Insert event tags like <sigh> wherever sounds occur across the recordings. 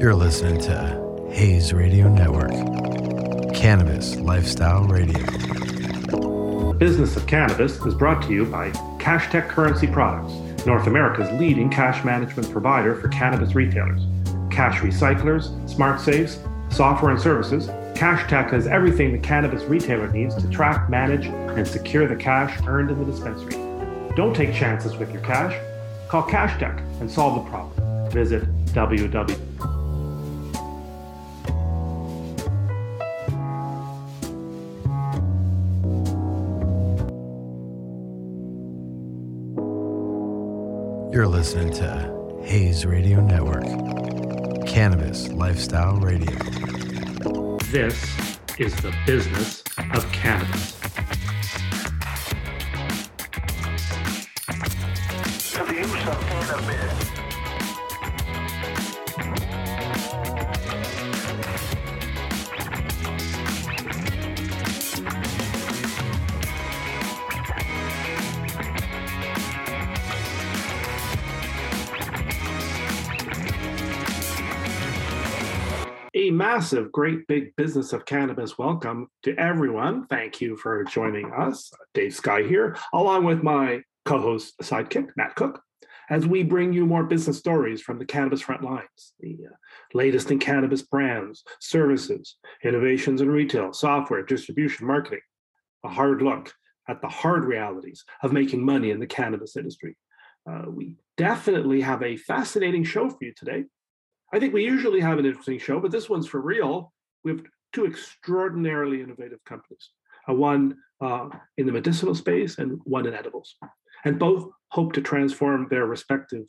You're listening to Hayes Radio Network, Cannabis Lifestyle Radio. The business of Cannabis is brought to you by CashTech Currency Products, North America's leading cash management provider for cannabis retailers. Cash recyclers, smart safes, software and services, CashTech has everything the cannabis retailer needs to track, manage, and secure the cash earned in the dispensary. Don't take chances with your cash. Call CashTech and solve the problem. Visit www listening to Hayes Radio Network, Cannabis Lifestyle Radio. This is the business of cannabis. Massive, great big business of cannabis. Welcome to everyone. Thank you for joining us. Dave Sky here, along with my co host sidekick, Matt Cook, as we bring you more business stories from the cannabis front lines, the uh, latest in cannabis brands, services, innovations in retail, software, distribution, marketing, a hard look at the hard realities of making money in the cannabis industry. Uh, we definitely have a fascinating show for you today. I think we usually have an interesting show, but this one's for real. We have two extraordinarily innovative companies, uh, one uh, in the medicinal space and one in edibles. And both hope to transform their respective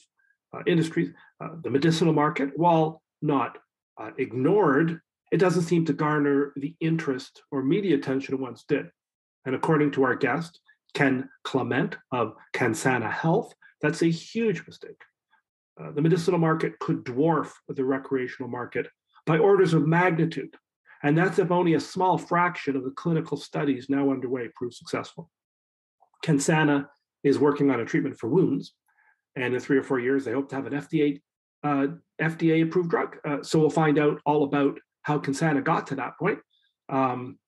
uh, industries. Uh, the medicinal market, while not uh, ignored, it doesn't seem to garner the interest or media attention it once did. And according to our guest, Ken Clement of Cansana Health, that's a huge mistake. Uh, the medicinal market could dwarf the recreational market by orders of magnitude. And that's if only a small fraction of the clinical studies now underway prove successful. Cansana is working on a treatment for wounds. And in three or four years, they hope to have an FDA, uh, FDA approved drug. Uh, so we'll find out all about how Cansana got to that point. Um,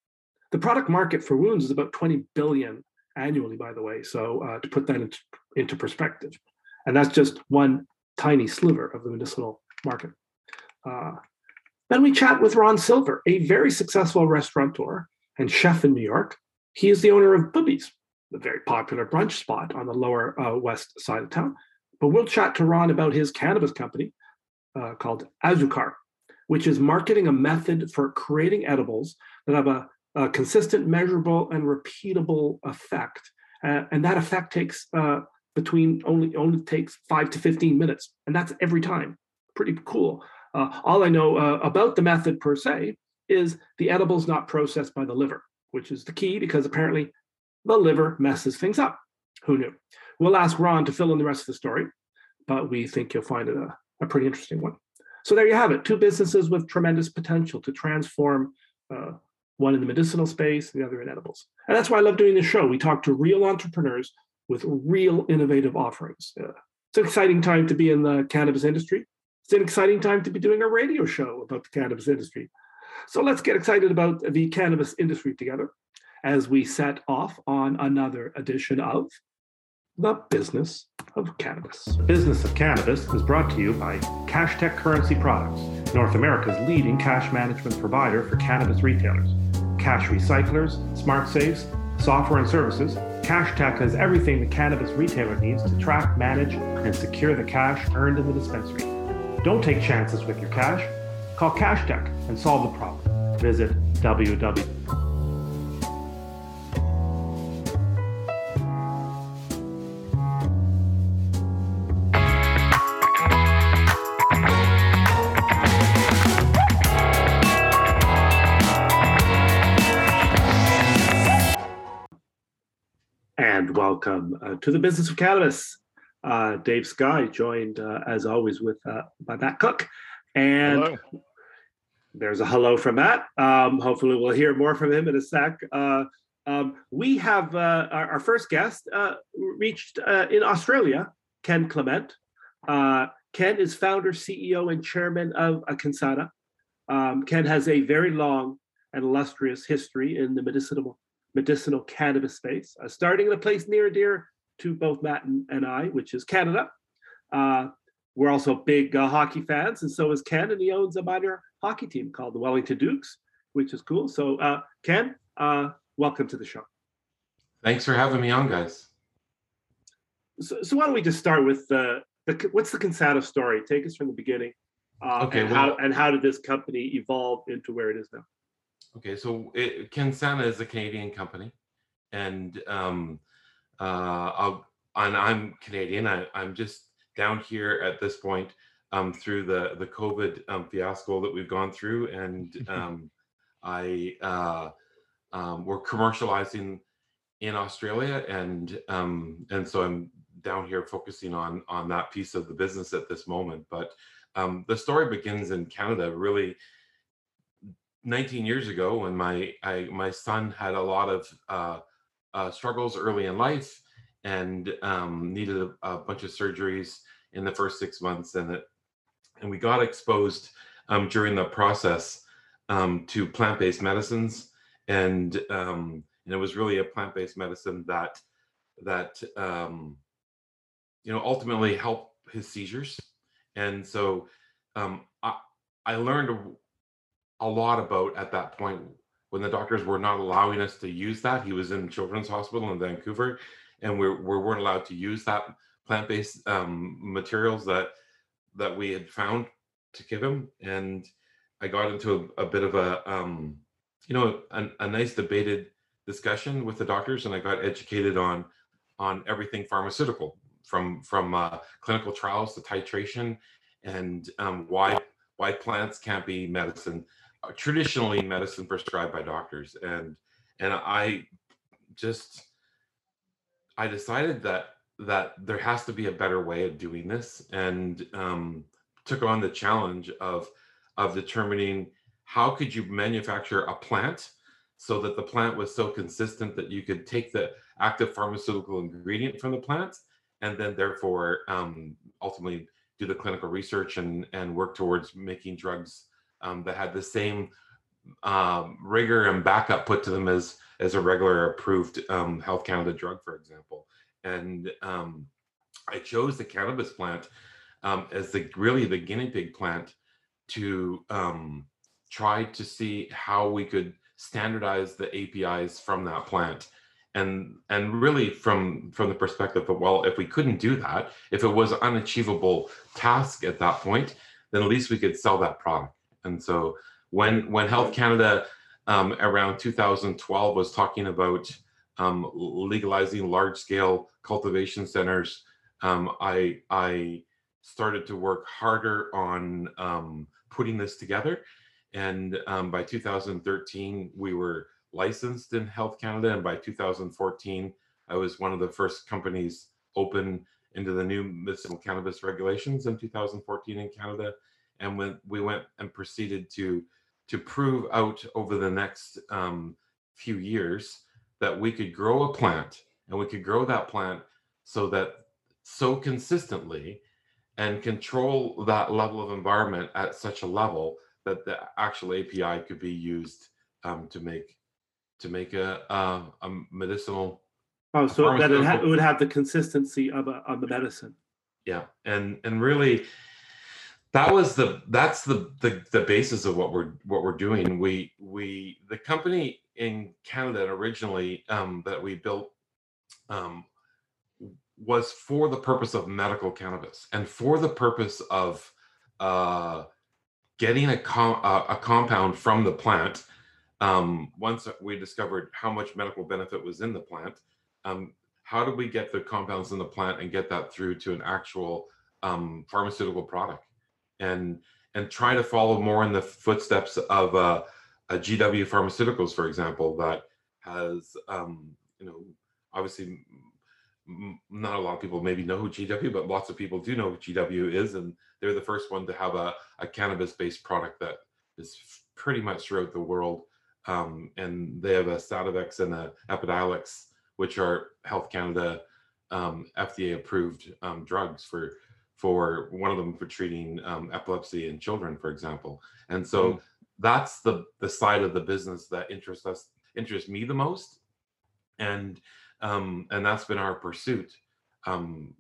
the product market for wounds is about 20 billion annually, by the way. So uh, to put that into, into perspective, and that's just one tiny sliver of the medicinal market. Uh, then we chat with Ron Silver, a very successful restaurateur and chef in New York. He is the owner of Bubby's, a very popular brunch spot on the lower uh, west side of town. But we'll chat to Ron about his cannabis company uh, called Azuca, which is marketing a method for creating edibles that have a, a consistent, measurable, and repeatable effect. Uh, and that effect takes uh, between only only takes five to 15 minutes and that's every time. Pretty cool. Uh, all i know uh, about the method per se is the edible is not processed by the liver which is the key because apparently the liver messes things up. Who knew? We'll ask ron to fill in the rest of the story but we think you'll find it a, a pretty interesting one. So there you have it. Two businesses with tremendous potential to transform uh, one in the medicinal space the other in edibles. And that's why i love doing this show. We talk to real entrepreneurs with real innovative offerings. It's an exciting time to be in the cannabis industry. It's an exciting time to be doing a radio show about the cannabis industry. So let's get excited about the cannabis industry together as we set off on another edition of The Business of Cannabis. The Business of Cannabis is brought to you by CashTech Currency Products, North America's leading cash management provider for cannabis retailers. Cash recyclers, smart safes, software and services, CashTech has everything the cannabis retailer needs to track, manage, and secure the cash earned in the dispensary. Don't take chances with your cash. Call CashTech and solve the problem. Visit www. Welcome uh, to the business of cannabis. Uh, Dave Sky joined, uh, as always, with uh, by Matt Cook. And Hello. there's a hello from Matt. Um, hopefully, we'll hear more from him in a sec. Uh, um, we have uh, our, our first guest uh, reached uh, in Australia, Ken Clement. Uh, Ken is founder, CEO, and chairman of Cansana. Um, Ken has a very long and illustrious history in the medicinal medicinal cannabis space, uh, starting in a place near and dear to both Matt and, and I, which is Canada. Uh, we're also big uh, hockey fans, and so is Ken, and he owns a minor hockey team called the Wellington Dukes, which is cool. So, uh, Ken, uh, welcome to the show. Thanks for having me on, guys. So, so why don't we just start with the, the what's the Cansana story? Take us from the beginning. Uh, Okay, and well- how and how did this company evolve into where it is now? Okay, so it, Kensana is a Canadian company, and um, uh, and I'm Canadian. I, I'm just down here at this point um, through the the COVID um, fiasco that we've gone through, and <laughs> um, I uh, um, we're commercializing in Australia, and um, and so I'm down here focusing on on that piece of the business at this moment. But um, the story begins in Canada, really. 19 years ago when my I, my son had a lot of uh, uh, struggles early in life and um, needed a, a bunch of surgeries in the first six months and it and we got exposed um, during the process um, to plant-based medicines and um, and it was really a plant-based medicine that that um, you know ultimately helped his seizures. And so um, I, I learned a- lot about at that point when the doctors were not allowing us to use that. He was in Children's Hospital in Vancouver, and we, we weren't allowed to use that plant-based um, materials that that we had found to give him. And I got into a, a bit of a um, you know a, a nice debated discussion with the doctors, and I got educated on on everything pharmaceutical from from uh, clinical trials to titration and um, why why plants can't be medicine traditionally medicine prescribed by doctors and and i just i decided that that there has to be a better way of doing this and um, took on the challenge of of determining how could you manufacture a plant so that the plant was so consistent that you could take the active pharmaceutical ingredient from the plant and then therefore um, ultimately do the clinical research and and work towards making drugs um, that had the same um, rigor and backup put to them as as a regular approved um, Health Canada drug, for example. And um, I chose the cannabis plant um, as the really the guinea pig plant to um, try to see how we could standardize the APIs from that plant. And and really from from the perspective of well, if we couldn't do that, if it was unachievable task at that point, then at least we could sell that product. And so when when Health Canada um, around 2012 was talking about um, legalizing large scale cultivation centers, um, I I started to work harder on um, putting this together. And um, by 2013, we were licensed in Health Canada, and by 2014, I was one of the first companies open into the new medicinal cannabis regulations in 2014 in Canada and when we went and proceeded to to prove out over the next um, few years that we could grow a plant and we could grow that plant so that so consistently and control that level of environment at such a level that the actual API could be used um, to make to make a, a, a medicinal Oh, so that it, ha- it would have the consistency of a of the medicine. yeah and and really that was the that's the, the the basis of what we're what we're doing. We we the company in canada originally um that we built um was for the purpose of medical cannabis and for the purpose of uh getting a com- a compound from the plant um once we discovered how much medical benefit was in the plant um how do we get the compounds in the plant and get that through to an actual um, pharmaceutical product and and try to follow more in the footsteps of uh, a GW Pharmaceuticals, for example, that has um, you know obviously not a lot of people maybe know who GW, but lots of people do know who GW is, and they're the first one to have a, a cannabis-based product that is pretty much throughout the world. Um, and they have a Sativex and a Epidiolex, which are Health Canada um, FDA approved um, drugs for for one of them for treating um, epilepsy in children, for example. And so Mm. that's the the side of the business that interests us interests me the most, and um, and that's been our pursuit. Um,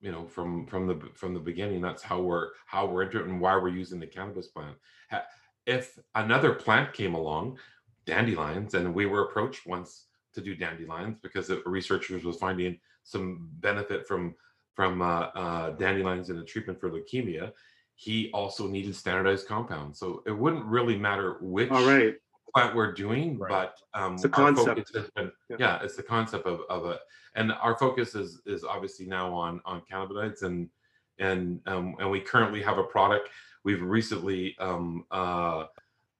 you know, from from the from the beginning, that's how we're how we're into it and why we're using the cannabis plant. If another plant came along, dandelions, and we were approached once to do dandelions because the researchers was finding some benefit from from uh, uh, dandelions in the treatment for leukemia. He also needed standardized compounds, so it wouldn't really matter which All right. plant we're doing, Right. but um, It's the our concept. been- Yeah. yeah. it's the concept of, of it, and our focus is is obviously now on on cannabinoids, and and um, and we currently have a product. We've recently um, uh,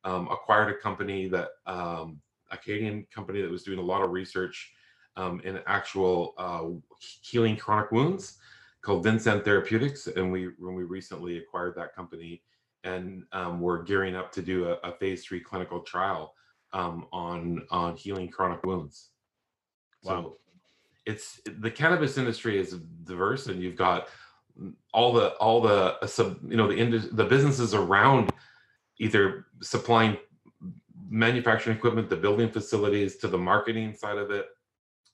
um, acquired a company that um, a Canadian company that was doing a lot of research um, in actual uh, healing chronic wounds called Vincent Therapeutics, and we when we recently acquired that company, and um, we're gearing up to do a, a phase three clinical trial um, on on healing chronic wounds. Wow. So it's the cannabis industry is diverse, and you've got all the all the uh, sub you know the indus- the businesses around either supplying manufacturing equipment, the building facilities, to the marketing side of it.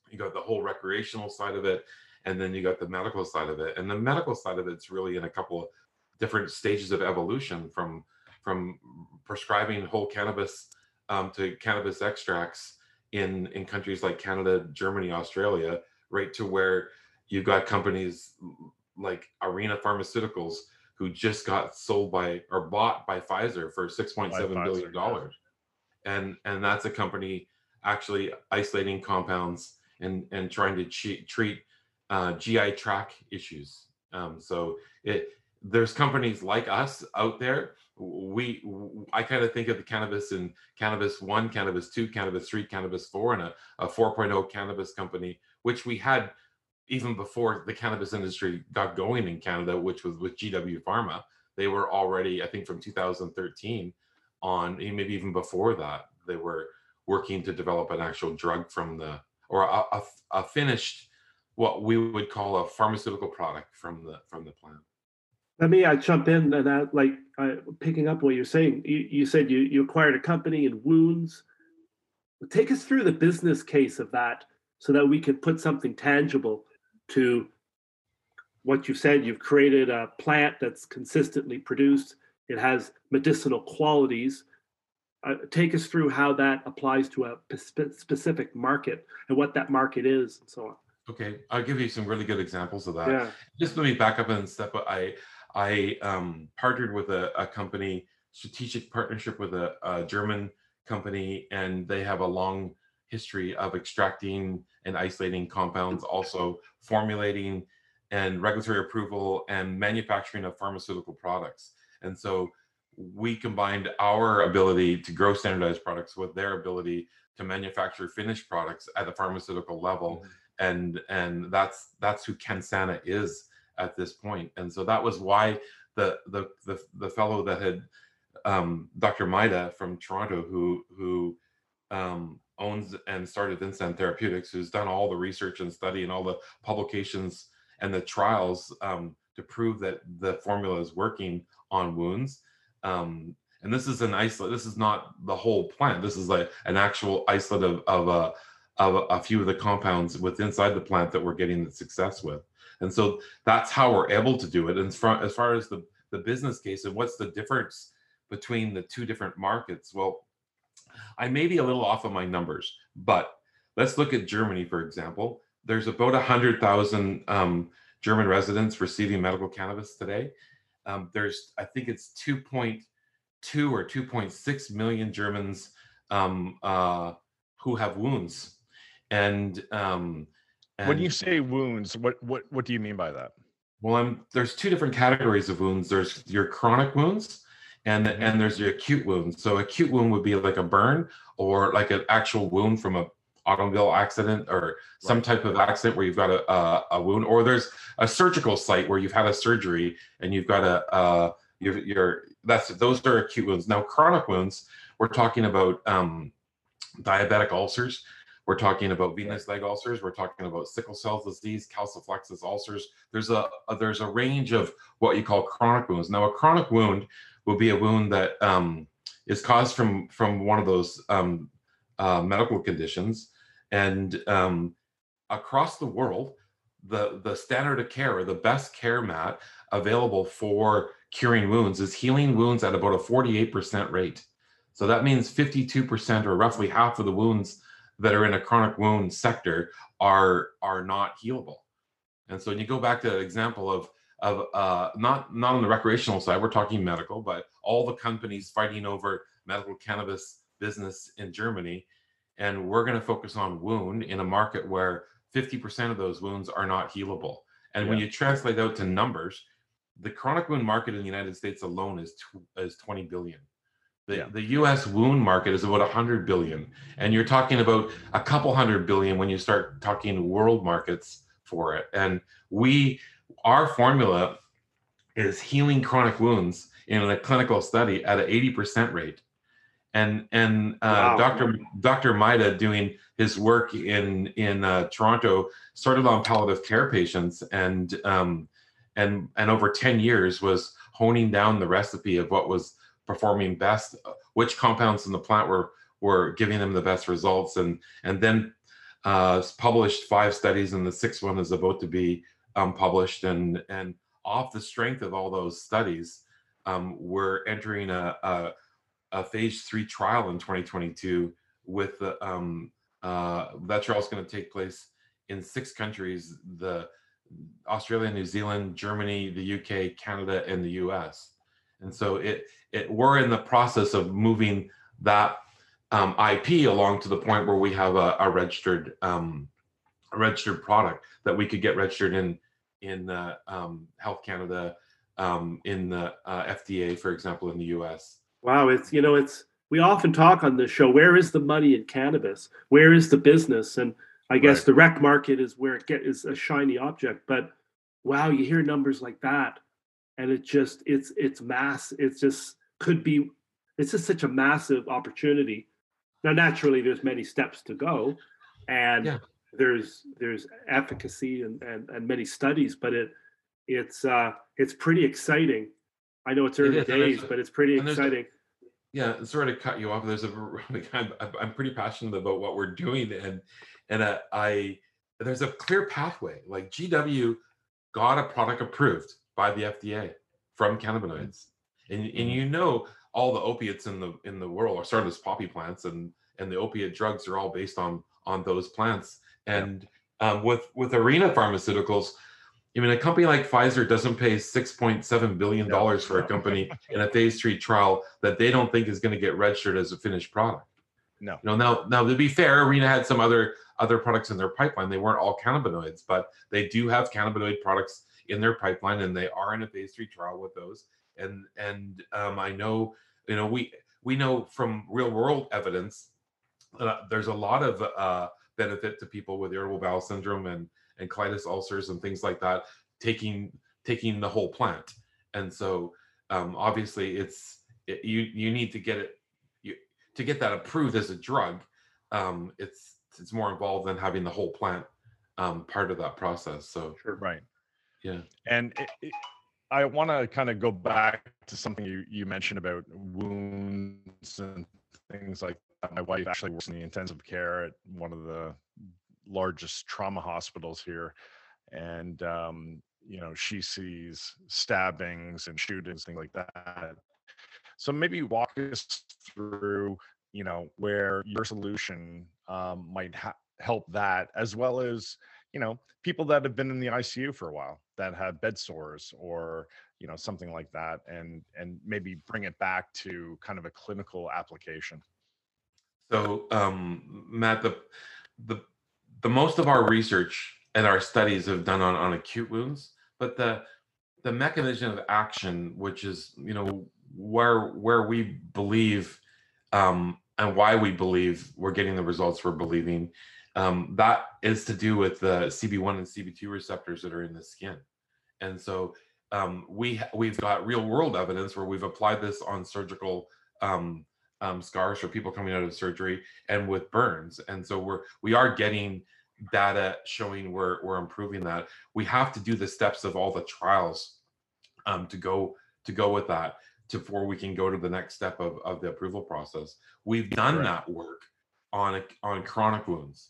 You got the whole recreational side of it, and then you got the medical side of it. And the medical side of it's really in a couple of different stages of evolution from from prescribing whole cannabis um, to cannabis extracts in in countries like Canada, Germany, Australia, right to where you've got companies like Arena Pharmaceuticals who just got sold by or bought by Pfizer for six point seven billion dollars, and and that's a company actually isolating compounds and and trying to treat uh, GI tract issues. Um, so it there's companies like us out there. We I kind of think of the cannabis and cannabis one, cannabis two, cannabis three, cannabis four, and a, a 4.0 cannabis company, which we had even before the cannabis industry got going in Canada, which was with GW Pharma. They were already, I think, from 2013 on, maybe even before that, they were working to develop an actual drug from the or a, a, a finished what we would call a pharmaceutical product from the from the plant. Let me I jump in and that, like, uh, picking up what you're saying. You, you said you, you acquired a company in wounds. Take us through the business case of that so that we can put something tangible to what you said. You've created a plant that's consistently produced, it has medicinal qualities. Uh, take us through how that applies to a specific market and what that market is and so on. Okay, I'll give you some really good examples of that. Yeah. just let me back up and step up. I I um, partnered with a, a company, strategic partnership with a, a German company, and they have a long history of extracting and isolating compounds, also formulating and regulatory approval and manufacturing of pharmaceutical products. And so we combined our ability to grow standardized products with their ability to manufacture finished products at the pharmaceutical level and and that's that's who Kensana is at this point. And so that was why the the the, the fellow that had um, Dr. Maida from Toronto, who who um, owns and started Vincent Therapeutics, who's done all the research and study and all the publications and the trials um, to prove that the formula is working on wounds. Um, and this is an isolate. This is not the whole plant. This is like an actual isolate of, of a of a, few of the compounds within inside the plant that we're getting the success with. And so that's how we're able to do it. And as far, as far as the, the business case and what's the difference between the two different markets, well, I may be a little off of my numbers, but let's look at Germany, for example. There's about 100,000 um, German residents receiving medical cannabis today. Um, there's, I think it's 2.2 or 2.6 million Germans um, uh, who have wounds. And, um, when you say wounds, what what what do you mean by that? well, I'm, there's two different categories of wounds. There's your chronic wounds, and Mhm. and there's your acute wounds. So acute wound would be like a burn or like an actual wound from a automobile accident or some Right. type of accident where you've got a, a a wound, or there's a surgical site where you've had a surgery and you've got a uh you're, you're that's those are acute wounds. Now chronic wounds, we're talking about um, diabetic ulcers We're talking about venous leg ulcers. We're talking about sickle cell disease, calciphylaxis ulcers. There's a, a there's a range of what you call chronic wounds. Now, a chronic wound will be a wound that um, is caused from from one of those um, uh, medical conditions, and um, across the world, the the standard of care or the best care mat available for curing wounds is healing wounds at about a 48% rate. So that means 52% or roughly half of the wounds that are in a chronic wound sector are are not healable. And so when you go back to that example of of uh, not not on the recreational side, we're talking medical, but all the companies fighting over medical cannabis business in Germany, and we're going to focus on wound in a market where 50% of those wounds are not healable. And when you translate out to numbers, the chronic wound market in the United States alone is tw- is 20 billion. The, Yeah. the US wound market is about 100 billion. And you're talking about a couple hundred billion when you start talking world markets for it. And we, our formula is healing chronic wounds in a clinical study at an 80% rate. And and uh, Wow. Dr. Dr. Maida doing his work in in uh, Toronto started on palliative care patients and um, and and over 10 years was honing down the recipe of what was performing best, uh, which compounds in the plant were were giving them the best results, and and then uh, published five studies, and the sixth one is about to be um, published, and and off the strength of all those studies, um, we're entering a, a a phase three trial in 2022 with the um, uh, that trial is going to take place in six countries: the Australia, New Zealand, Germany, the UK, Canada, and the US. And so it it we're in the process of moving that um, IP along to the point where we have a, a registered um, a registered product that we could get registered in in uh, um, Health Canada, um, in the uh, FDA, for example, in the US. Wow, it's you know, it's we often talk on this show. Where is the money in cannabis? Where is the business? And I guess Right. the rec market is where it get is a shiny object. But wow, you hear numbers like that, and it just it's it's mass. It's just could be. It's just such a massive opportunity. Now, naturally, there's many steps to go, and Yeah. there's there's efficacy and, and and many studies, but it it's uh it's pretty exciting. I know it's early there's days, a- but it's pretty and there's a- exciting. yeah sorry to cut you off there's a <laughs> I'm- I'm pretty passionate about what we're doing and and uh, i there's a clear pathway like gw got a product approved by the fda from cannabinoids and, and Mhm. you know all the opiates in the in the world are started as poppy plants and and the opiate drugs are all based on on those plants and um, with with arena pharmaceuticals I mean, a company like Pfizer doesn't pay six point seven billion dollars for a company in a phase three trial that they don't think is going to get registered as a finished product. No. You know, now now to be fair, Arena had some other other products in their pipeline. They weren't all cannabinoids, but they do have cannabinoid products in their pipeline, and they are in a phase three trial with those. And and um, I know, you know, we we know from real world evidence uh, there's a lot of uh, benefit to people with irritable bowel syndrome and and colitis ulcers and things like that taking taking the whole plant and so um, obviously it's it, you you need to get it you to get that approved as a drug um, it's it's more involved than having the whole plant um, part of that process so Sure. Right. Yeah And it, it, I want to kind of go back to something you, you mentioned about wounds and things like that. My wife actually works in the intensive care at one of the largest trauma hospitals here. And, um, you know, she sees stabbings and shootings, things like that. So maybe walk us through, you know, where your solution um, might ha- help that, as well as, you know, people that have been in the ICU for a while that have bed sores or you know something like that and and maybe bring it back to kind of a clinical application. So, um, Matt, the the the most of our research and our studies have done on on acute wounds, but the the mechanism of action, which is you know where where we believe um, and why we believe we're getting the results we're believing, um, that is to do with the CB1 and CB2 receptors that are in the skin, and so um, we we've got real world evidence where we've applied this on surgical um, um, scars for people coming out of surgery and with burns. And so we're we are getting data showing we're we're improving that. We have to do the steps of all the trials um, to go to go with that to before we can go to the next step of, of the approval process. We've done Right. that work on a, on chronic wounds,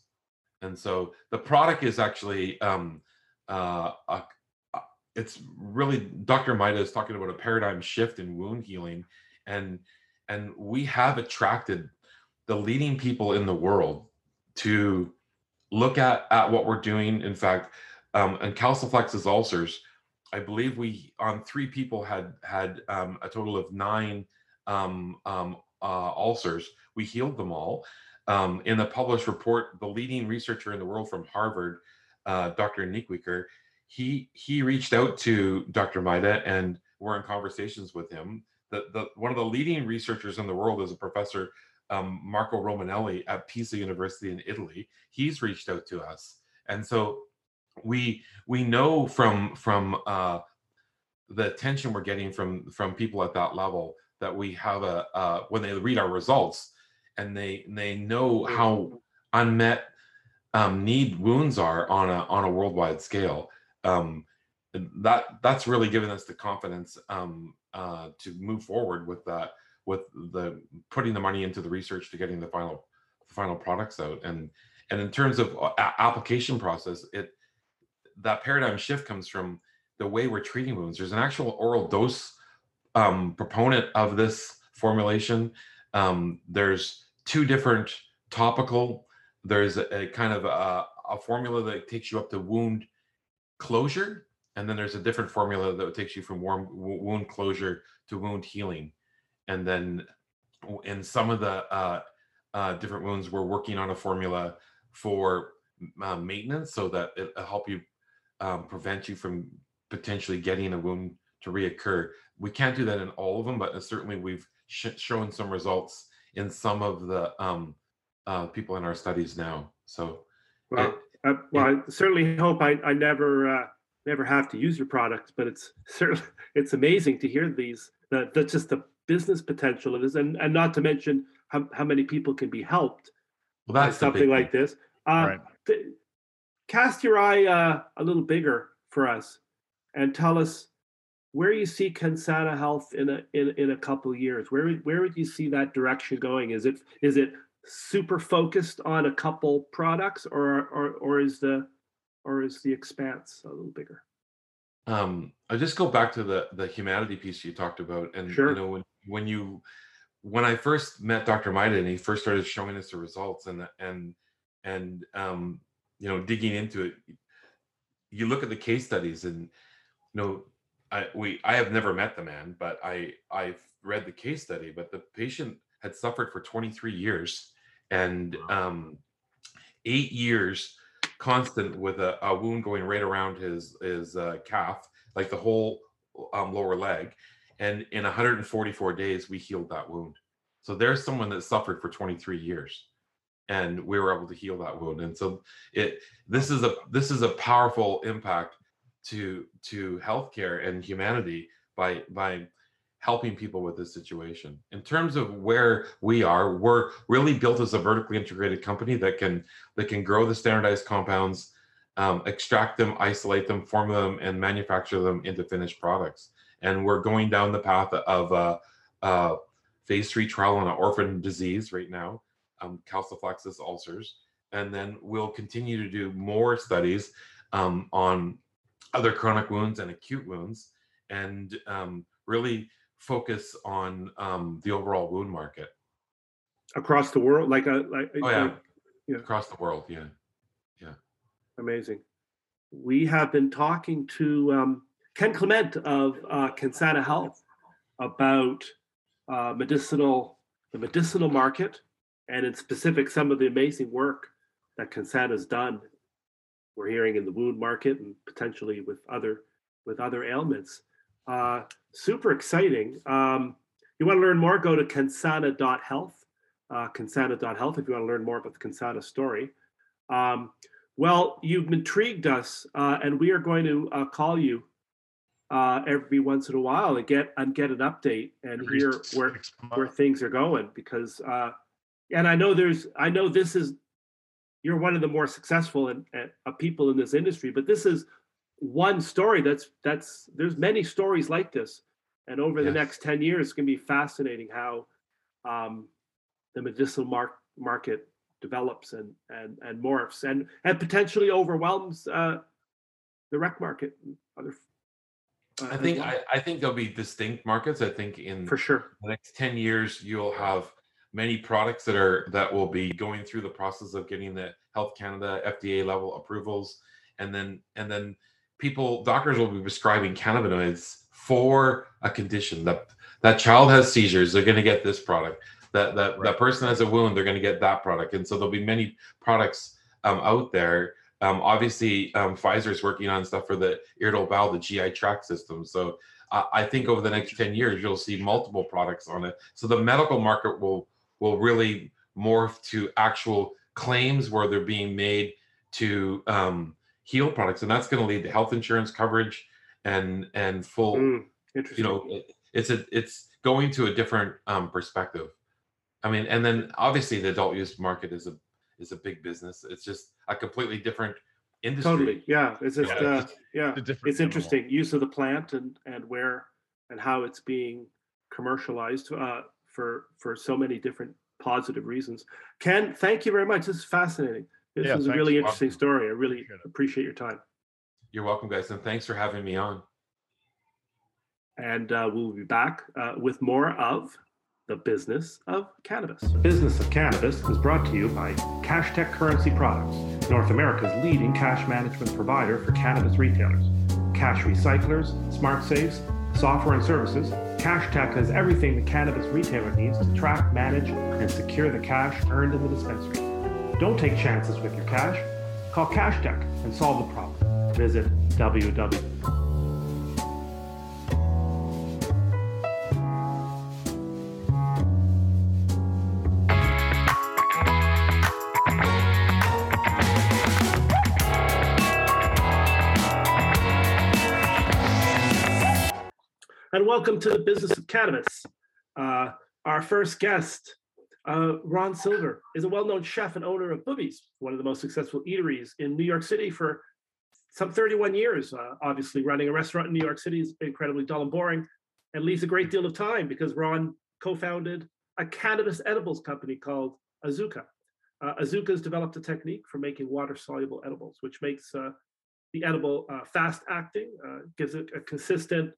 and so the product is actually um, uh, a, it's really Dr. Maida is talking about a paradigm shift in wound healing, and and we have attracted the leading people in the world to look at at what we're doing. In fact, um, and calciphylaxis ulcers, I believe we on three people had had um, a total of nine um, um, uh, ulcers. We healed them all. Um, in the published report, the leading researcher in the world from Harvard, uh, Dr. Nigwekar, he he reached out to Dr. Maida and we're in conversations with him. The, the one of the leading researchers in the world is a professor um, Marco Romanelli at Pisa University in Italy. He's reached out to us, and so we we know from from uh, the attention we're getting from from people at that level that we have a uh, when they read our results and they they know how unmet um, need wounds are on a on a worldwide scale. Um, that that's really given us the confidence um, uh, to move forward with that with the putting the money into the research to getting the final final products out. And and in terms of uh, application process it that paradigm shift comes from the way we're treating wounds. There's an actual oral dose um, proponent of this formulation. Um, there's two different topical. There's a, a kind of a, a formula that takes you up to wound closure and then there's a different formula that takes you from warm wound closure to wound healing. And then in some of the uh, uh, different wounds we're working on a formula for uh, maintenance so that it'll help you um, prevent you from potentially getting a wound to reoccur. We can't do that in all of them but certainly we've sh- shown some results in some of the um, uh, people in our studies now so Well, uh, well, I certainly hope I, I never uh, never have to use your product, but it's <laughs> certainly it's amazing to hear these the, the just the business potential of this, and and not to mention how, how many people can be helped well by that's the something like this. Uh, Right. th- cast your eye uh, a little bigger for us, and tell us where do you see Kansana Health in a in, in a couple of years. Where would- where would you see that direction going? Is it is it super focused on a couple products, or or or is the or is the expanse a little bigger? um i just go back to the the humanity piece you talked about and Sure. you know when when you when i first met dr maida and he first started showing us the results and and and um you know digging into it you look at the case studies and you know i we i have never met the man but i i've read the case study but the patient had suffered for 23 years and um eight years constant with a, a wound going right around his his uh, calf, like the whole um, lower leg. And in 144 days, we healed that wound. So there's someone that suffered for 23 years, and we were able to heal that wound. And so it this is a this is a powerful impact to to healthcare and humanity by by helping people with this situation. In terms of where we are, we're really built as a vertically integrated company that can that can grow the standardized compounds, um, extract them, isolate them, formula them, and manufacture them into finished products. And we're going down the path of uh, uh, phase three trial on an orphan disease right now, um, calciphylaxis ulcers. And then we'll continue to do more studies um, on other chronic wounds and acute wounds and um, really focus on um, the overall wound market Across the world, like a like, Oh, yeah. like Yeah. across the world. Yeah. yeah Amazing. We have been talking to um, Ken Clement of uh, Kansana Health about uh, medicinal, the medicinal market, and in specific, some of the amazing work that Kansana has done. We're hearing in the wound market and potentially with other with other ailments. Uh, super exciting. Um, you want to learn more? Go to kansana.health, uh, kansana.health if you want to learn more about the Kansana story. Um, well, you've intrigued us, uh, and we are going to uh, call you uh, every once in a while and get and get an update and Every hear where where things are going because uh, and I know there's I know this is you're one of the more successful and, and uh, people in this industry, but this is one story that's that's there's many stories like this, and over the next ten years, it's going to be fascinating how um, the medicinal mar- market develops and and and morphs and and potentially overwhelms uh, the rec market. And other, uh, I think well. I, I think there'll be distinct markets. I think in for sure. the next 10 years you'll have many products that are that will be going through the process of getting the health canada fda level approvals. And then and then people doctors will be prescribing cannabinoids for a condition that that child has seizures they're going to get this product. That that, Right. that person has a wound they're going to get that product. And so there'll be many products um, out there. Um, obviously um, pfizer is working on stuff for the irritable bowel the gi tract system. So I I think over the next 10 years, you'll see multiple products on it. So the medical market will will really morph to actual claims where they're being made to um, heal products, and that's going to lead to health insurance coverage and and full. Mm, You know, it- it's a it's going to a different um, perspective. I mean, and then obviously the adult use market is a is a big business. It's just a completely different industry. totally. Yeah. It's just Yeah, uh, it's- yeah. different it's interesting use of the plant and and where and how it's being commercialized uh, for for so many different positive reasons. Ken, thank you very much. This is fascinating. This Yeah, is a thanks. really interesting Welcome. story. I really Appreciate appreciate your time. You're welcome, guys, and thanks for having me on. And uh, we'll be back uh, with more of the business of cannabis. Business of Cannabis is brought to you by Cash Tech Currency Products, North America's leading cash management provider for cannabis retailers. Cash recyclers, smart safes, software and services, Cash Tech has everything the cannabis retailer needs to track, manage, and secure the cash earned in the dispensary. Don't take chances with your cash. Call Cash Tech and solve the problem. Visit www. And welcome to the business of cannabis. Uh, our first guest, uh, Ron Silver, is a well-known chef and owner of Bubby's, one of the most successful eateries in New York City for some 31 years. Uh, obviously, running a restaurant in New York City is incredibly dull and boring, and leaves a great deal of time because Ron co-founded a cannabis edibles company called Azuca. Uh, Azuca has developed a technique for making water-soluble edibles, which makes uh, the edible uh, fast-acting, uh, gives it a consistent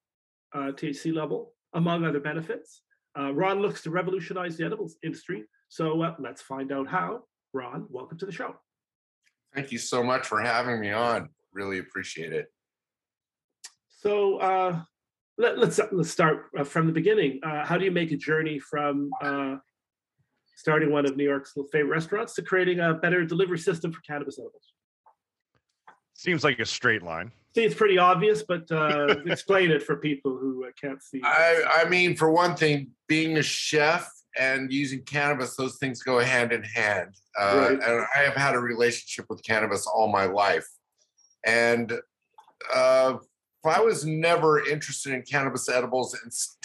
uh, THC level, among other benefits. Uh, Ron looks to revolutionize the edibles industry. So uh, let's find out how. Ron, welcome to the show. Thank you so much for having me on. Really appreciate it. So uh, let, let's let's start uh, from the beginning. Uh, how do you make a journey from uh, starting one of New York's favorite restaurants to creating a better delivery system for cannabis edibles? Seems like a straight line. See, it's pretty obvious, but uh, explain it for people who uh, can't see. I, I mean, for one thing, being a chef and using cannabis, those things go hand in hand. Uh, Right. And I have had a relationship with cannabis all my life. And uh, I was never interested in cannabis edibles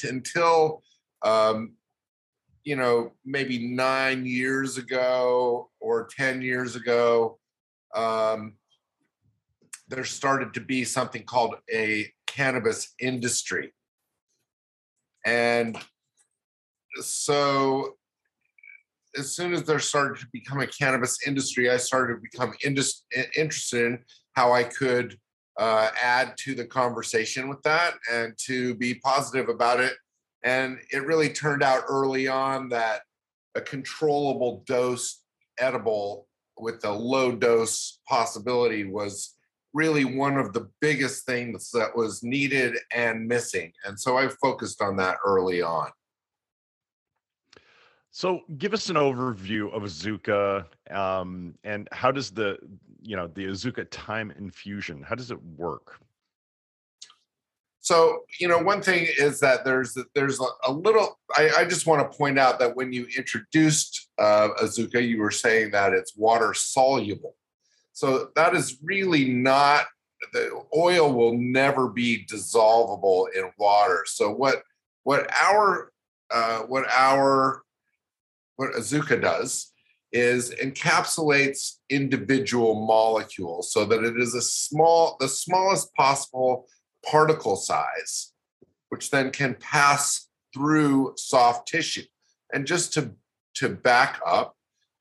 until, um, you know, maybe nine years ago or 10 years ago. Um, there started to be something called a cannabis industry. And so as soon as there started to become a cannabis industry, I started to become indus- interested in how I could uh, add to the conversation with that and to be positive about it. And it really turned out early on that a controllable dose edible with a low dose possibility was really one of the biggest things that was needed and missing. And so I focused on that early on. So, give us an overview of Azuca, um, and how does the, you know, the Azuca time infusion? How does it work? So, you know, one thing is that there's there's a, little. I, I just want to point out that when you introduced uh, Azuca, you were saying that it's water soluble. So that is really not the oil will never be dissolvable in water. So what what our uh, what our what Azuca does is encapsulates individual molecules so that it is a small the smallest possible particle size, which then can pass through soft tissue. And just to to back up,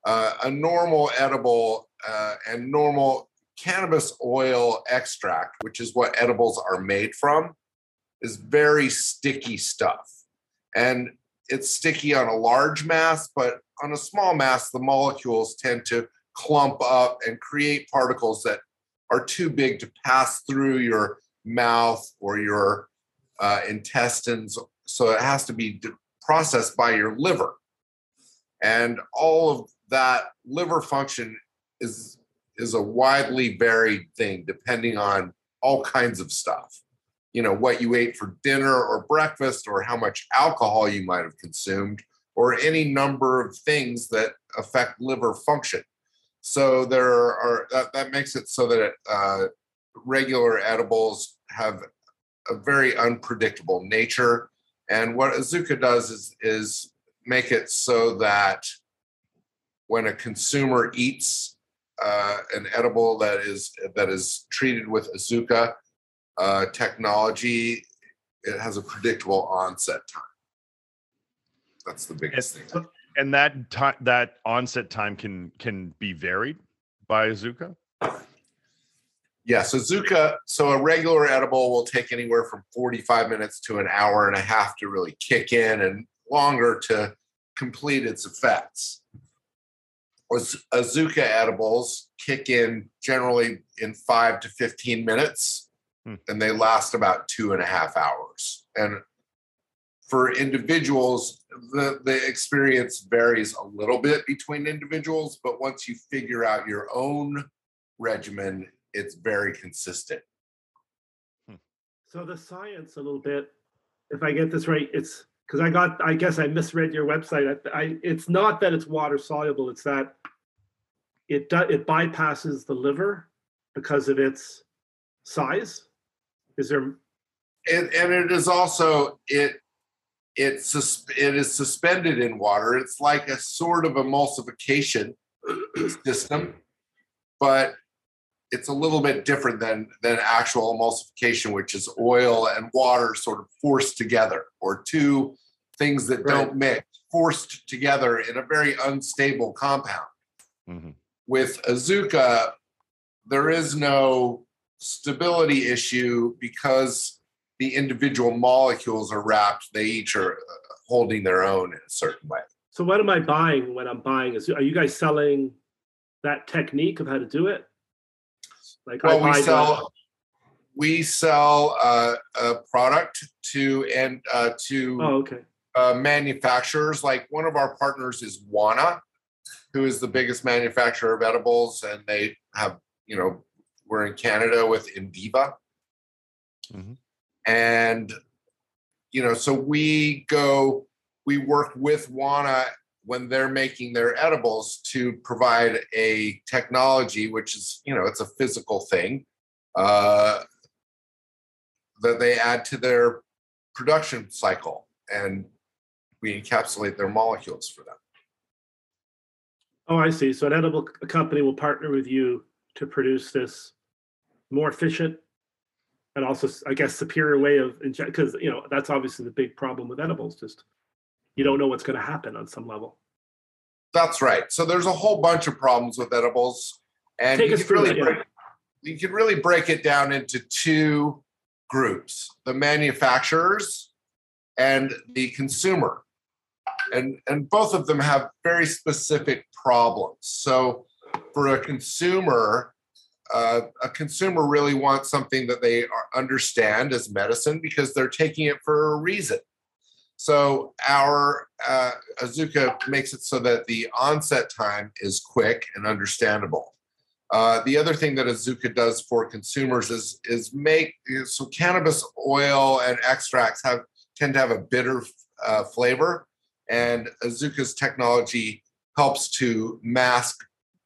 uh, a normal edible uh, and normal cannabis oil extract, which is what edibles are made from, is very sticky stuff. And it's sticky on a large mass, but on a small mass, the molecules tend to clump up and create particles that are too big to pass through your mouth or your uh, intestines. So it has to be processed by your liver. And all of that liver function is is a widely varied thing depending on all kinds of stuff. You know what you ate for dinner or breakfast or how much alcohol you might have consumed or any number of things that affect liver function. So there are that, that makes it so that uh, regular edibles have a very unpredictable nature. And what azuca does is is make it so that when a consumer eats uh, an edible that is that is treated with Azuca uh, technology, it has a predictable onset time. That's the biggest and, thing. And that time, that onset time can can be varied by Azuca. Yeah, so Azuca. So a regular edible will take anywhere from 45 minutes to an hour and a half to really kick in, and longer to complete its effects. Azuca edibles kick in generally in five to 15 minutes hmm. and they last about two and a half hours. And for individuals, the, the experience varies a little bit between individuals, but once you figure out your own regimen, it's very consistent. Hmm. So the science a little bit, if I get this right, it's because I got, I guess I misread your website. I, I, it's not that it's water soluble; it's that it do, it bypasses the liver because of its size. Is there? And, and it is also it it's it is suspended in water. It's like a sort of emulsification system, but it's a little bit different than than actual emulsification, which is oil and water sort of forced together, or two things that right. don't mix forced together in a very unstable compound. Mm-hmm. With Azuca, there is no stability issue because the individual molecules are wrapped. They each are uh, holding their own in a certain way. So, what am I buying when I'm buying? Are you guys selling that technique of how to do it? Like well, we sell we sell uh, a product to and uh, to oh, okay. uh, manufacturers. Like one of our partners is Wana, who is the biggest manufacturer of edibles, and they have you know we're in Canada with Indiva, mm-hmm. and you know so we go we work with Wana when they're making their edibles to provide a technology, which is, you know, it's a physical thing uh, that they add to their production cycle. And we encapsulate their molecules for them. Oh, I see. So an edible company will partner with you to produce this more efficient and also, I guess, superior way of. Because you know that's obviously the big problem with edibles. Just you don't know what's going to happen on some level. That's right. So there's a whole bunch of problems with edibles, and Take you can really that, break, yeah. you can really break it down into two groups: the manufacturers and the consumer, and and both of them have very specific problems. So for a consumer. Uh, a consumer really wants something that they understand as medicine because they're taking it for a reason. So our uh, Azuca makes it so that the onset time is quick and understandable. Uh, the other thing that Azuca does for consumers is is make so cannabis oil and extracts have tend to have a bitter uh, flavor, and Azuca's technology helps to mask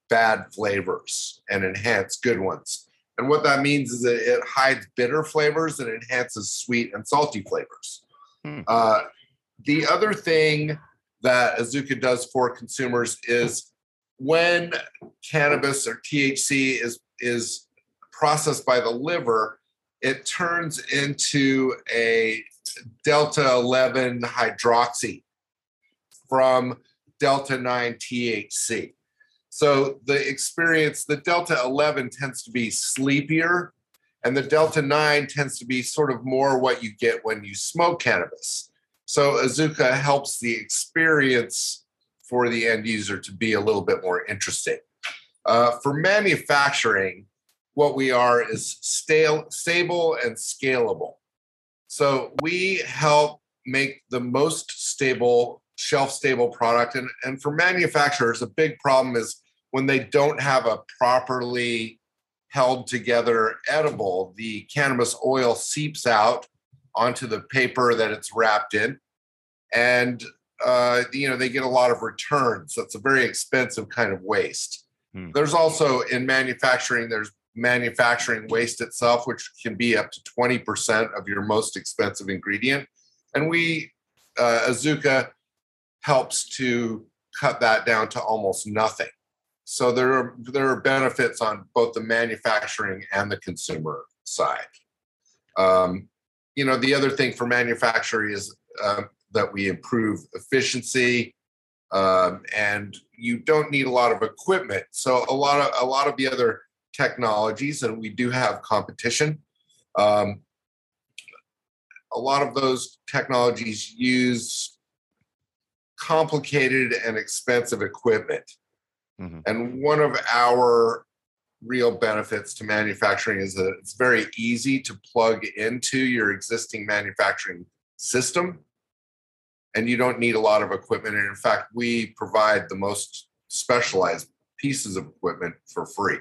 bad flavors and enhance good ones. And what that means is that it hides bitter flavors and enhances sweet and salty flavors. Hmm. Uh, the other thing that Azuca does for consumers is when cannabis or THC is is processed by the liver, it turns into a delta 11 hydroxy from delta 9 THC. So the experience, the delta 11 tends to be sleepier, and the delta 9 tends to be sort of more what you get when you smoke cannabis. So Azuca helps the experience for the end user to be a little bit more interesting. Uh, for manufacturing, what we are is stale, stable and scalable. So we help make the most stable, shelf stable product. And, and for manufacturers, a big problem is when they don't have a properly held together edible, the cannabis oil seeps out onto the paper that it's wrapped in. And uh, you know, they get a lot of returns. So it's a very expensive kind of waste. Hmm. There's also in manufacturing, there's manufacturing waste itself, which can be up to 20% of your most expensive ingredient. And we, uh, Azuca, helps to cut that down to almost nothing. So there are there are benefits on both the manufacturing and the consumer side. Um, you know, the other thing for manufacturing is uh, that we improve efficiency, um, and you don't need a lot of equipment. So a lot of a lot of the other technologies, and we do have competition. Um, a lot of those technologies use complicated and expensive equipment. Mhm. And one of our real benefits to manufacturing is that it's very easy to plug into your existing manufacturing system. And you don't need a lot of equipment. And in fact, we provide the most specialized pieces of equipment for free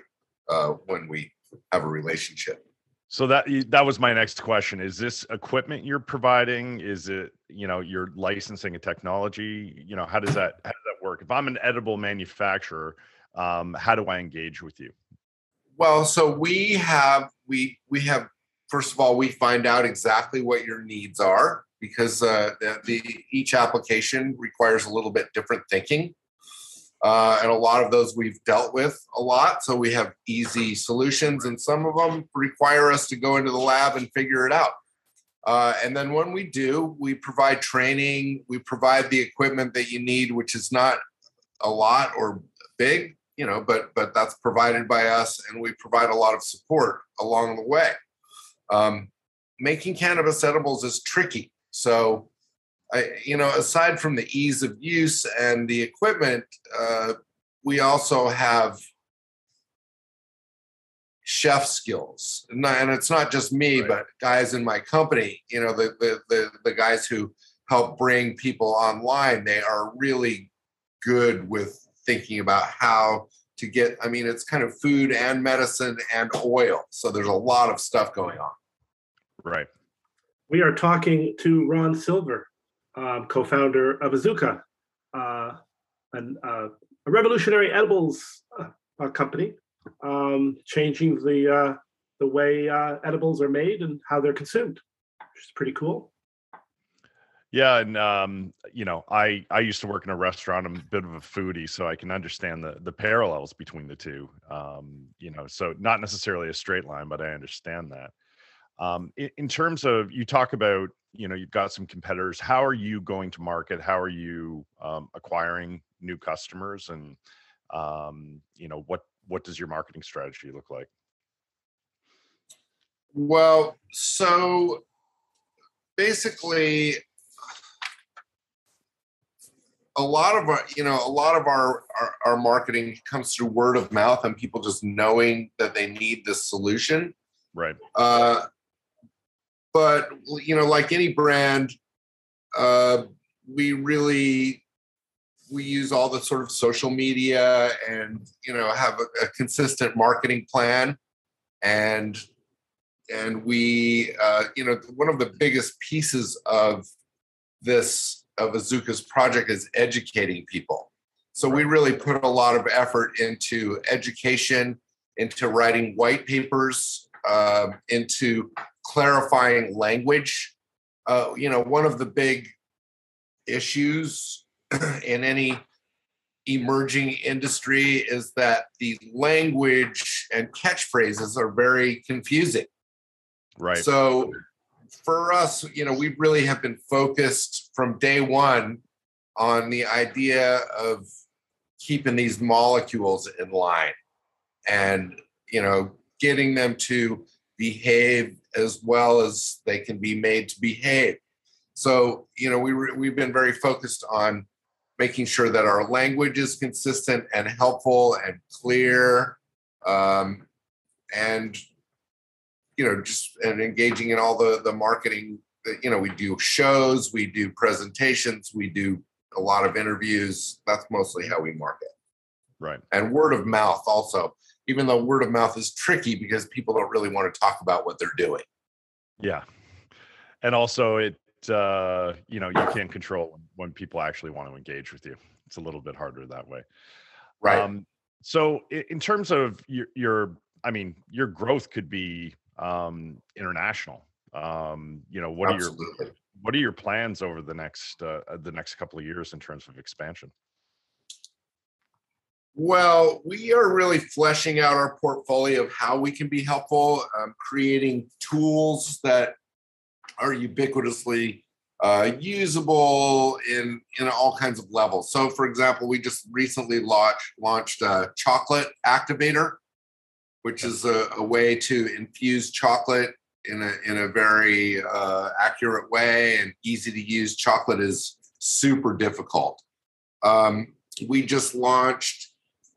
uh, when we have a relationship. So that that was my next question. Is this equipment you're providing? Is it you know you're licensing a technology? You know how does that how does that work? If I'm an edible manufacturer, um, how do I engage with you? Well, so we have we we have first of all we find out exactly what your needs are because uh, the, the each application requires a little bit different thinking, uh, and a lot of those we've dealt with a lot. So we have easy solutions, and some of them require us to go into the lab and figure it out. Uh, and then when we do, we provide training. We provide the equipment that you need, which is not a lot or big, you know, but but that's provided by us, and we provide a lot of support along the way. Um, making cannabis edibles is tricky, so I, you know, aside from the ease of use and the equipment, uh, we also have chef skills, and, it's not just me, Right. but guys in my company. You know, the the the, the guys who help bring people online. They are really good with thinking about how to get. I mean, it's kind of food and medicine and oil, so there's a lot of stuff going on. Right. We are talking to Ron Silver, um, co-founder of Azuca, uh, an, uh, a revolutionary edibles uh, company, um, changing the uh, the way uh, edibles are made and how they're consumed, which is pretty cool. Yeah, and um, you know, I I used to work in a restaurant. I'm a bit of a foodie, so I can understand the the parallels between the two. Um, you know, so not necessarily a straight line, but I understand that. Um, in, in terms of you talk about, you know, you've got some competitors. How are you going to market? How are you um, acquiring new customers? And um, you know, what what does your marketing strategy look like? Well, so basically, a lot of our, you know, a lot of our, our our marketing comes through word of mouth and people just knowing that they need this solution. Right. Uh, but you know, like any brand, uh, we really we use all the sort of social media and you know have a, a consistent marketing plan and and we uh, you know one of the biggest pieces of this of azuca's project is educating people so we really put a lot of effort into education into writing white papers, um, into clarifying language. Uh, you know, one of the big issues <clears throat> in any emerging industry is that the language and catchphrases are very confusing. Right. So for us, you know, we really have been focused from day one on the idea of keeping these molecules in line and, you know, getting them to behave as well as they can be made to behave. So, you know, we re- we've been very focused on making sure that our language is consistent and helpful and clear, um, and you know, just and engaging in all the the marketing. You know, we do shows, we do presentations, we do a lot of interviews. That's mostly how we market, right. and word of mouth also. Even though word of mouth is tricky because people don't really want to talk about what they're doing. Yeah. And also it uh you know you can't control when, when people actually want to engage with you. It's a little bit harder that way. Right. Um so in terms of your your I mean your growth could be um international. Um you know what are your what are your plans over the next uh, uh, the next couple of years in terms of expansion? Well, we are really fleshing out our portfolio of how we can be helpful, um, creating tools that are ubiquitously uh, usable in in all kinds of levels. So, for example, we just recently launched launched a chocolate activator, which is a, a way to infuse chocolate in a in a very uh, accurate way and easy to use. Chocolate is super difficult. Um, we just launched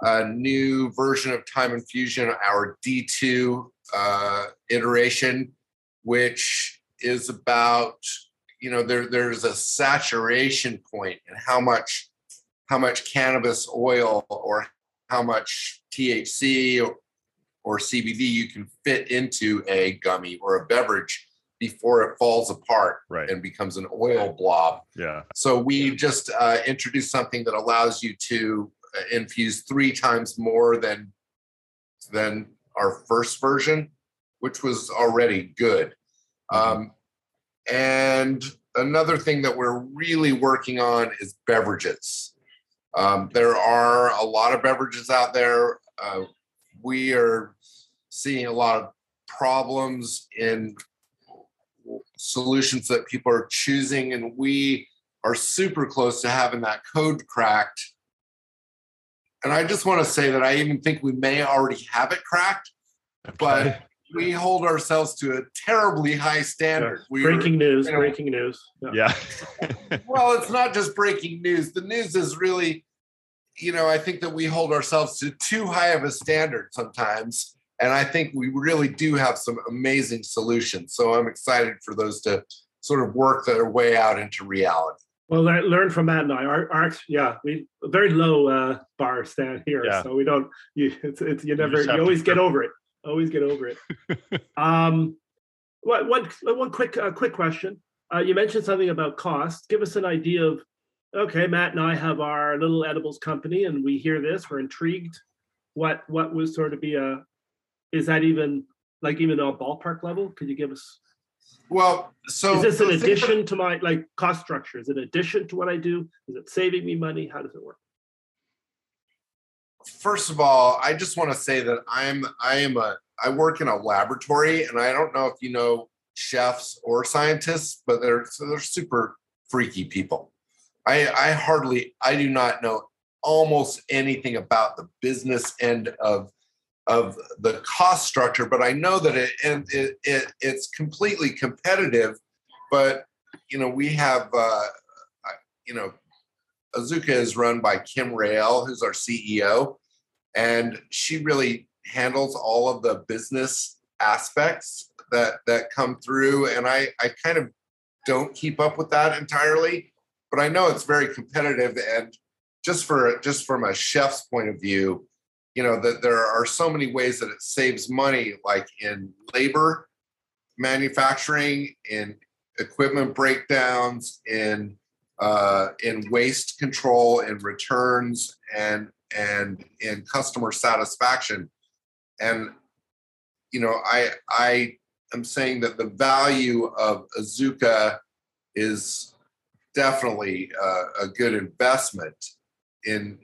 a new version of Time Infusion, our D2 uh, iteration, which is about you know there there's a saturation point in how much how much cannabis oil or how much THC or, or CBD you can fit into a gummy or a beverage before it falls apart Right. and becomes an oil blob. Yeah. So we just uh, introduced something that allows you to uh, infuse three times more than than our first version, which was already good. Um, and another thing that we're really working on is beverages. Um, there are a lot of beverages out there. Uh, we are seeing a lot of problems in solutions that people are choosing, and we are super close to having that code cracked. And I just want to say that I even think we may already have it cracked, but we hold ourselves to a terribly high standard. We were- breaking news. you know- breaking news. Yeah. Yeah. <laughs> well, it's not just breaking news. The news is really, you know, I think that we hold ourselves to too high of a standard sometimes. And I think we really do have some amazing solutions. So I'm excited for those to sort of work their way out into reality. Well, learn, learn from Matt and I. Our, our yeah, we very low uh, bar stand here, Yeah. so we don't. You, <laughs> it's, it's you never. just You, always get over it. Always get over it. <laughs> um, what one one quick uh, quick question. Uh, you mentioned something about cost. Give us an idea of. Okay, Matt and I have our little edibles company, and we hear this. We're intrigued. What what would sort of be a? Is that even like even a ballpark level? Could you give us? Well, so is this an thing that- addition to my like cost structure? Is it an addition to what I do? Is it saving me money? How does it work? first of all, I just want to say that I'm I am a I work in a laboratory, and I don't know if you know chefs or scientists, but they're so they're super freaky people. I I hardly I do not know almost anything about the business end of of the cost structure, but I know that it and it, it it's completely competitive. But you know we have uh, you know Azuca is run by Kim Rael, who's our CEO, and she really handles all of the business aspects that that come through. And I I kind of don't keep up with that entirely, but I know it's very competitive. And just for just from a chef's point of view, you know that there are so many ways that it saves money, like in labor, manufacturing, in equipment breakdowns, in uh, in waste control, in returns, and and in customer satisfaction. and you know, I I am saying that the value of Azuca is definitely uh, a good investment in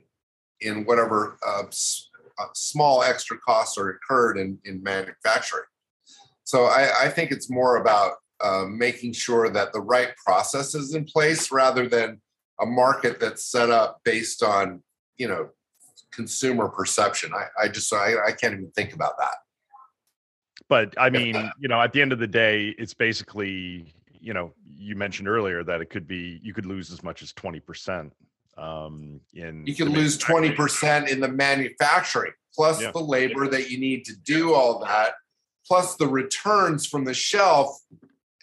in whatever uh, s- uh, small extra costs are incurred in in manufacturing. So I, I think it's more about uh, making sure that the right process is in place rather than a market that's set up based on you know consumer perception. I, I just I, I can't even think about that. but i mean you know at the end of the day it's basically you know you mentioned earlier that it could be you could lose as much as 20% um in You can lose twenty percent in the manufacturing, plus Yeah. the labor that you need to do all that, plus the returns from the shelf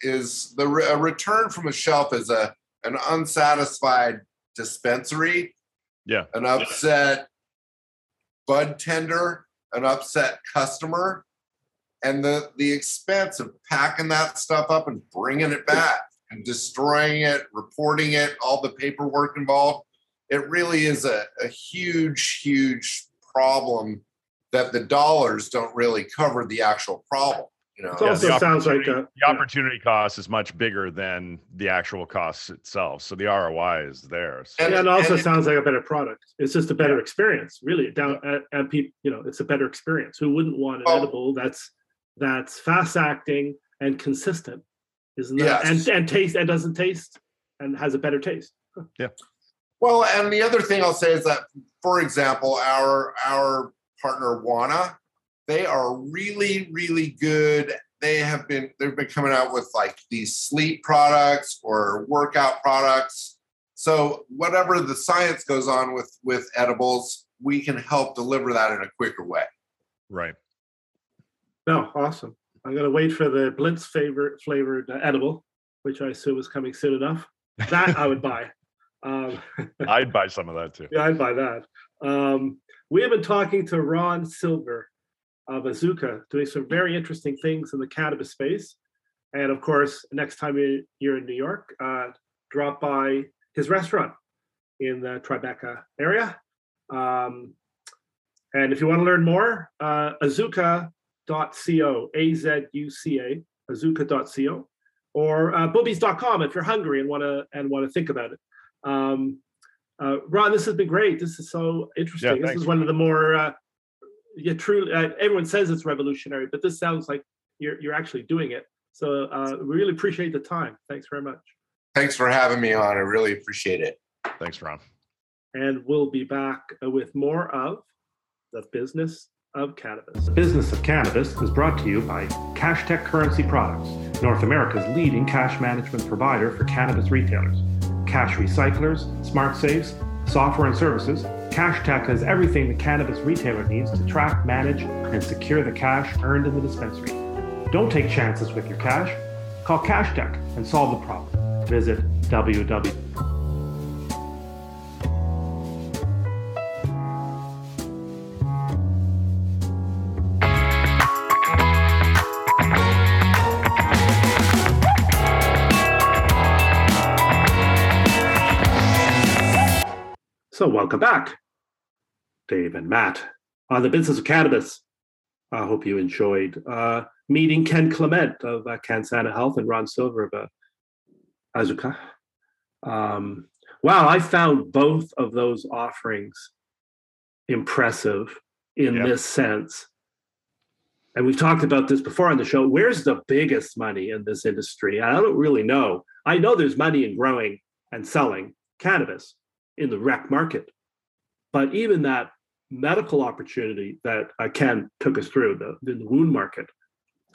is the re- a return from a shelf is a an unsatisfied dispensary, yeah. An upset bud tender, an upset customer, and the the expense of packing that stuff up and bringing it back and destroying it, reporting it, all the paperwork involved. It really is a, a huge, huge problem that the dollars don't really cover the actual problem. You know, It also the sounds like a, the opportunity cost is much bigger than the actual cost itself so the roi is there so, And- yeah, and also and it- sounds like a better product. It's just a better experience, really. Down and, and people, you know, it's a better experience. Who wouldn't want an Oh. edible that's that's fast acting and consistent, isn't that? And and taste and doesn't taste and has a better taste. <laughs> Yeah. Well, and the other thing I'll say is that, for example, our our partner Wana, they are really, really good. They have been they've been coming out with like these sleep products or workout products. So whatever the science goes on with with edibles, we can help deliver that in a quicker way. right No, awesome. I'm gonna wait for the Blintz favorite flavored uh, edible, which I assume is coming soon enough. That I would buy. <laughs> Um, i'd buy some of that too Yeah, I'd buy that. Um, we have been talking to Ron Silver of Azuca, doing some very interesting things in the cannabis space. And of course, next time you- you're in New York, uh, drop by his restaurant in the Tribeca area. Um, and if you want to learn more, uh, azuca.co, A Z U C A, azuca.co, or uh, bubbys.com if you're hungry and want to and want to think about it. Um, uh, Ron, this has been great. This is so interesting. this is one of the more, uh, yeah, truly. Uh, everyone says it's revolutionary, but this sounds like you're you're actually doing it. So uh, we really appreciate the time. Thanks very much. Thanks for having me on. I really appreciate it. thanks ron And we'll be back uh, with more of the business of cannabis. The business of cannabis is brought to you by Cash Tech Currency Products, North America's leading cash management provider for cannabis retailers. Cash recyclers, smart safes, software and services, Cash Tech has everything the cannabis retailer needs to track, manage, and secure the cash earned in the dispensary. Don't take chances with your cash. Call Cash Tech and solve the problem. Visit www. So, welcome back, Dave and Matt, on the business of cannabis. I hope you enjoyed uh, meeting Ken Clement of uh, CanSana Health and Ron Silver of uh, Azuca. Um, wow, I found both of those offerings impressive in Yeah. this sense. And we've talked about this before on the show. Where's the biggest money in this industry? I don't really know. I know there's money in growing and selling cannabis in the rec market. But even that medical opportunity that uh, Ken took us through, the, the wound market,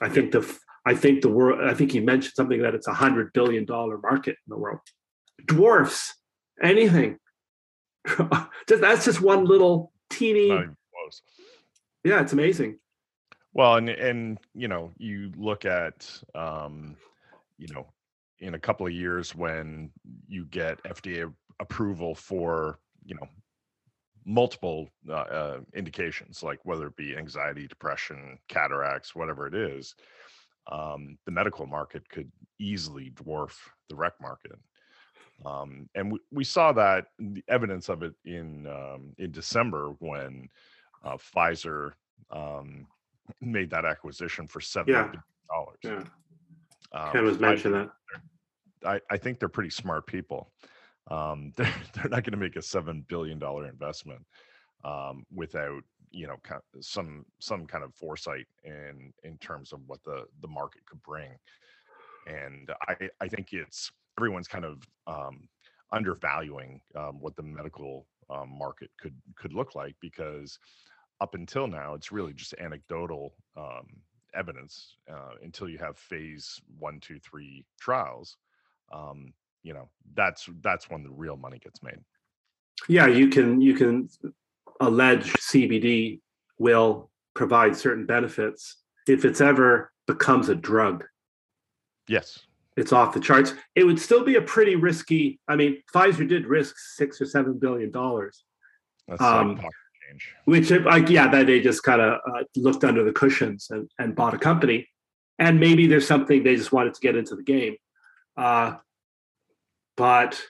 I think the I think the world. I think he mentioned something that it's a hundred billion dollar market in the world, dwarfs anything. <laughs> just that's just one little teeny. Not even close. Yeah, it's amazing. Well, and and you know, you look at um, you know, in a couple of years when you get FDA approval for, you know, multiple uh, uh, indications, like whether it be anxiety, depression, cataracts, whatever it is, um, the medical market could easily dwarf the rec market. Um, and we, we saw that the evidence of it in um, in December when uh, Pfizer um, <clears throat> made that acquisition for seven billion dollars. Yeah. Um, Ken was I- that. I, I think they're pretty smart people. Um, <laughs> they're, they're not going to make a seven billion dollar investment um, without you know some some kind of foresight in in terms of what the the market could bring. And I I think it's everyone's kind of um, undervaluing um, what the medical um, market could could look like because up until now it's really just anecdotal um, evidence uh, until you have phase one two three trials um, you know that's that's when the real money gets made Yeah, you can you can allege CBD will provide certain benefits if it's ever becomes a drug. yes It's off the charts. It would still be a pretty risky. I mean, Pfizer did risk six or seven billion dollars, that's Um, like change which like yeah, that they just kind of uh, looked under the cushions and, and bought a company, and maybe there's something they just wanted to get into the game. Uh, but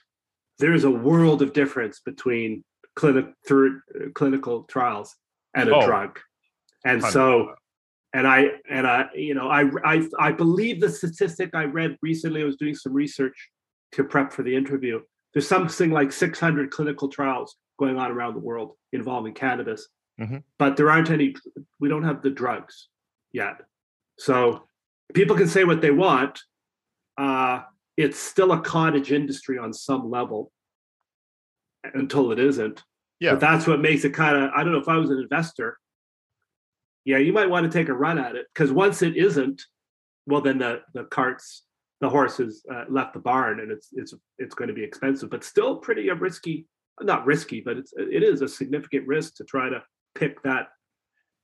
there's a world of difference between clinic through clinical trials and a Oh, drug, and 100%. so and I and I you know I I I believe the statistic I read recently. I was doing some research to prep for the interview. There's something like 600 clinical trials going on around the world involving cannabis, Mhm. but there aren't any. We don't have the drugs yet, so people can say what they want. Uh, it's still a cottage industry on some level until it isn't. Yeah. But that's what makes it kind of, I don't know if I was an investor, yeah, you might want to take a run at it because once it isn't, well, then the the carts, the horses uh, left the barn, and it's it's it's going to be expensive, but still pretty a risky, not risky, but it's it is a significant risk to try to pick that.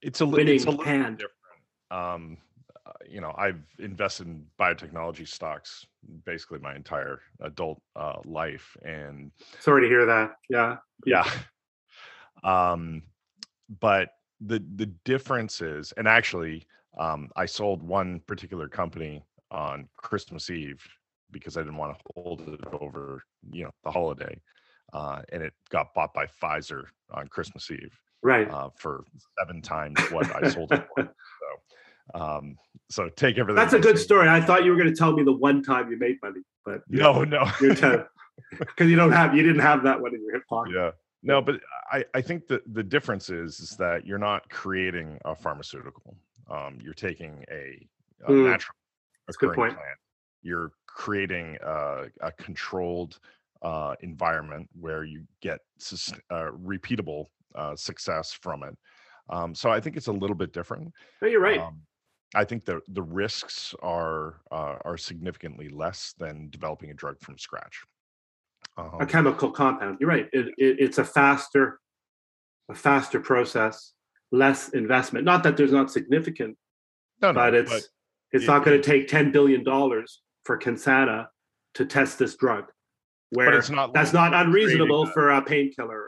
it's a, li- it's a winning hand. different um uh, you know i've invested in biotechnology stocks basically my entire adult uh, life and Sorry to hear that. Yeah, yeah um but the the difference is and actually um i sold one particular company on christmas eve because i didn't want to hold it over you know the holiday uh and it got bought by pfizer on christmas eve right. uh for seven times what i sold it for <laughs> um so take everything That's a good story. I thought you were going to tell me the one time you made money, but <laughs> no no. <laughs> Because <laughs> you don't have you didn't have that one in your hip pocket. yeah. No but i i think that the difference is is that you're not creating a pharmaceutical. Um you're taking a, a Mm, natural that's a good occurring point. plant. You're creating a, a controlled uh environment where you get sus- uh, repeatable uh success from it. Um so i think it's a little bit different. No, you're right. um, I think the the risks are uh, are significantly less than developing a drug from scratch. a Um, chemical compound. You're right. It, it, it's a faster, a faster process, less investment. Not that there's not significant, no, no, but it's it's it- not going to take ten billion dollars for CanSana to test this drug, but where it's not. that's not unreasonable for a painkiller or a or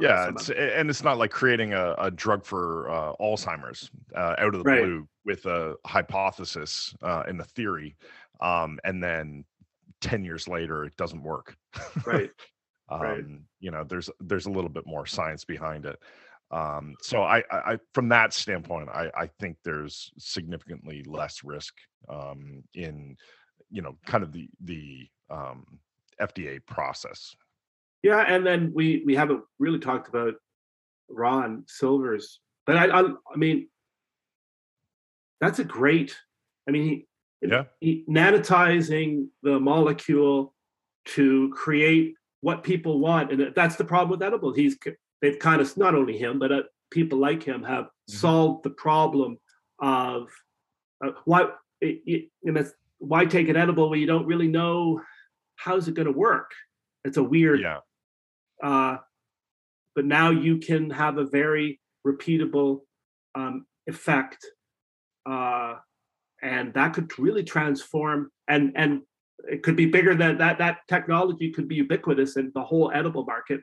yeah, it's, and it's not like creating a, a drug for uh, Alzheimer's uh, out of the Right. blue with a hypothesis uh, and the theory, um, and then ten years later it doesn't work. right. <laughs> um, Right. you know there's there's a little bit more science behind it um, so I, I I- from that standpoint I, I think there's significantly less risk um, in you know kind of the the um, fda process Yeah, and then we we haven't really talked about Ron Silver's, but I I, I mean that's a great. I mean, he, Yeah. he nanotizing the molecule to create what people want, and that's the problem with edibles. He's they've kind of not only him, but uh, people like him have solved the problem of uh, why it, it, and that's why take an edible when you don't really know how's it going to work. It's a weird yeah uh, but now you can have a very repeatable um, effect uh, and that could really transform and and it could be bigger than that that technology could be ubiquitous in the whole edible market.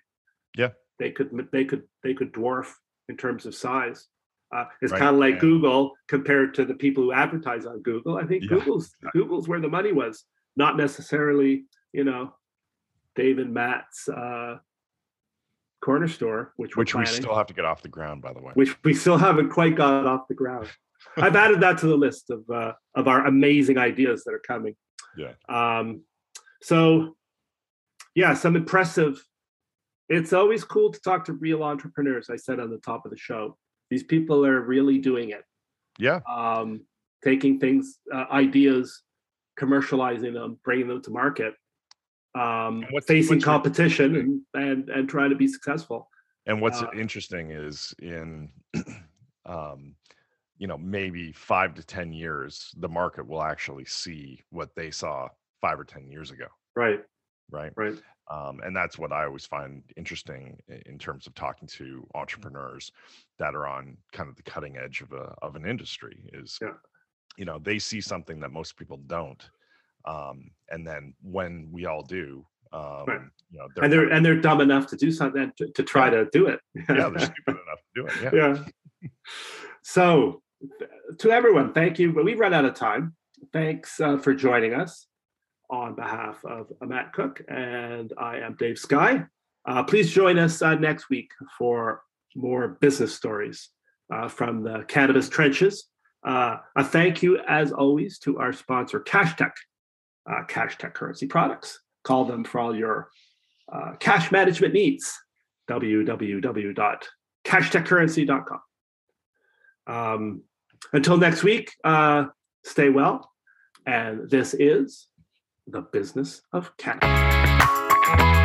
Yeah. they could they could they could dwarf in terms of size. Uh, it's Right, kind of like and- google compared to the people who advertise on google. I think Yeah, google's google's where the money was not necessarily you know dave and matt's uh, corner store, which we're which we still have to get off the ground, by the way. which we still haven't quite got off the ground. <laughs> I've added that to the list of uh, of our amazing ideas that are coming. Yeah. Um, so, yeah, some impressive. It's always cool to talk to real entrepreneurs. I said on the top of the show, these people are really doing it. Yeah. Um, taking things, uh, ideas, commercializing them, bringing them to market, um, facing what's competition, and, and and trying to be successful. And what's Uh, interesting is in, <clears throat> um, you know, maybe five to 10 years, the market will actually see what they saw five or 10 years ago. Right. Right. Right. Um, and that's what I always find interesting in terms of talking to entrepreneurs that are on kind of the cutting edge of a, of an industry is, Yeah. you know, they see something that most people don't. Um, and then when we all do, um, you know, and they're and they're dumb enough to do something to, to try to do it. yeah, they're <laughs> stupid enough to do it. Yeah. yeah. So, to everyone, thank you. But we've run out of time. Thanks uh, for joining us on behalf of Matt Cook, and I am Dave Sky. Uh, please join us uh, next week for more business stories uh, from the cannabis trenches. Uh, a thank you, as always, to our sponsor, CashTech, uh, CashTech Currency Products. Call them for all your uh, cash management needs. www.cashtechcurrency.com. Um, until next week, uh, stay well. And this is the business of cannabis.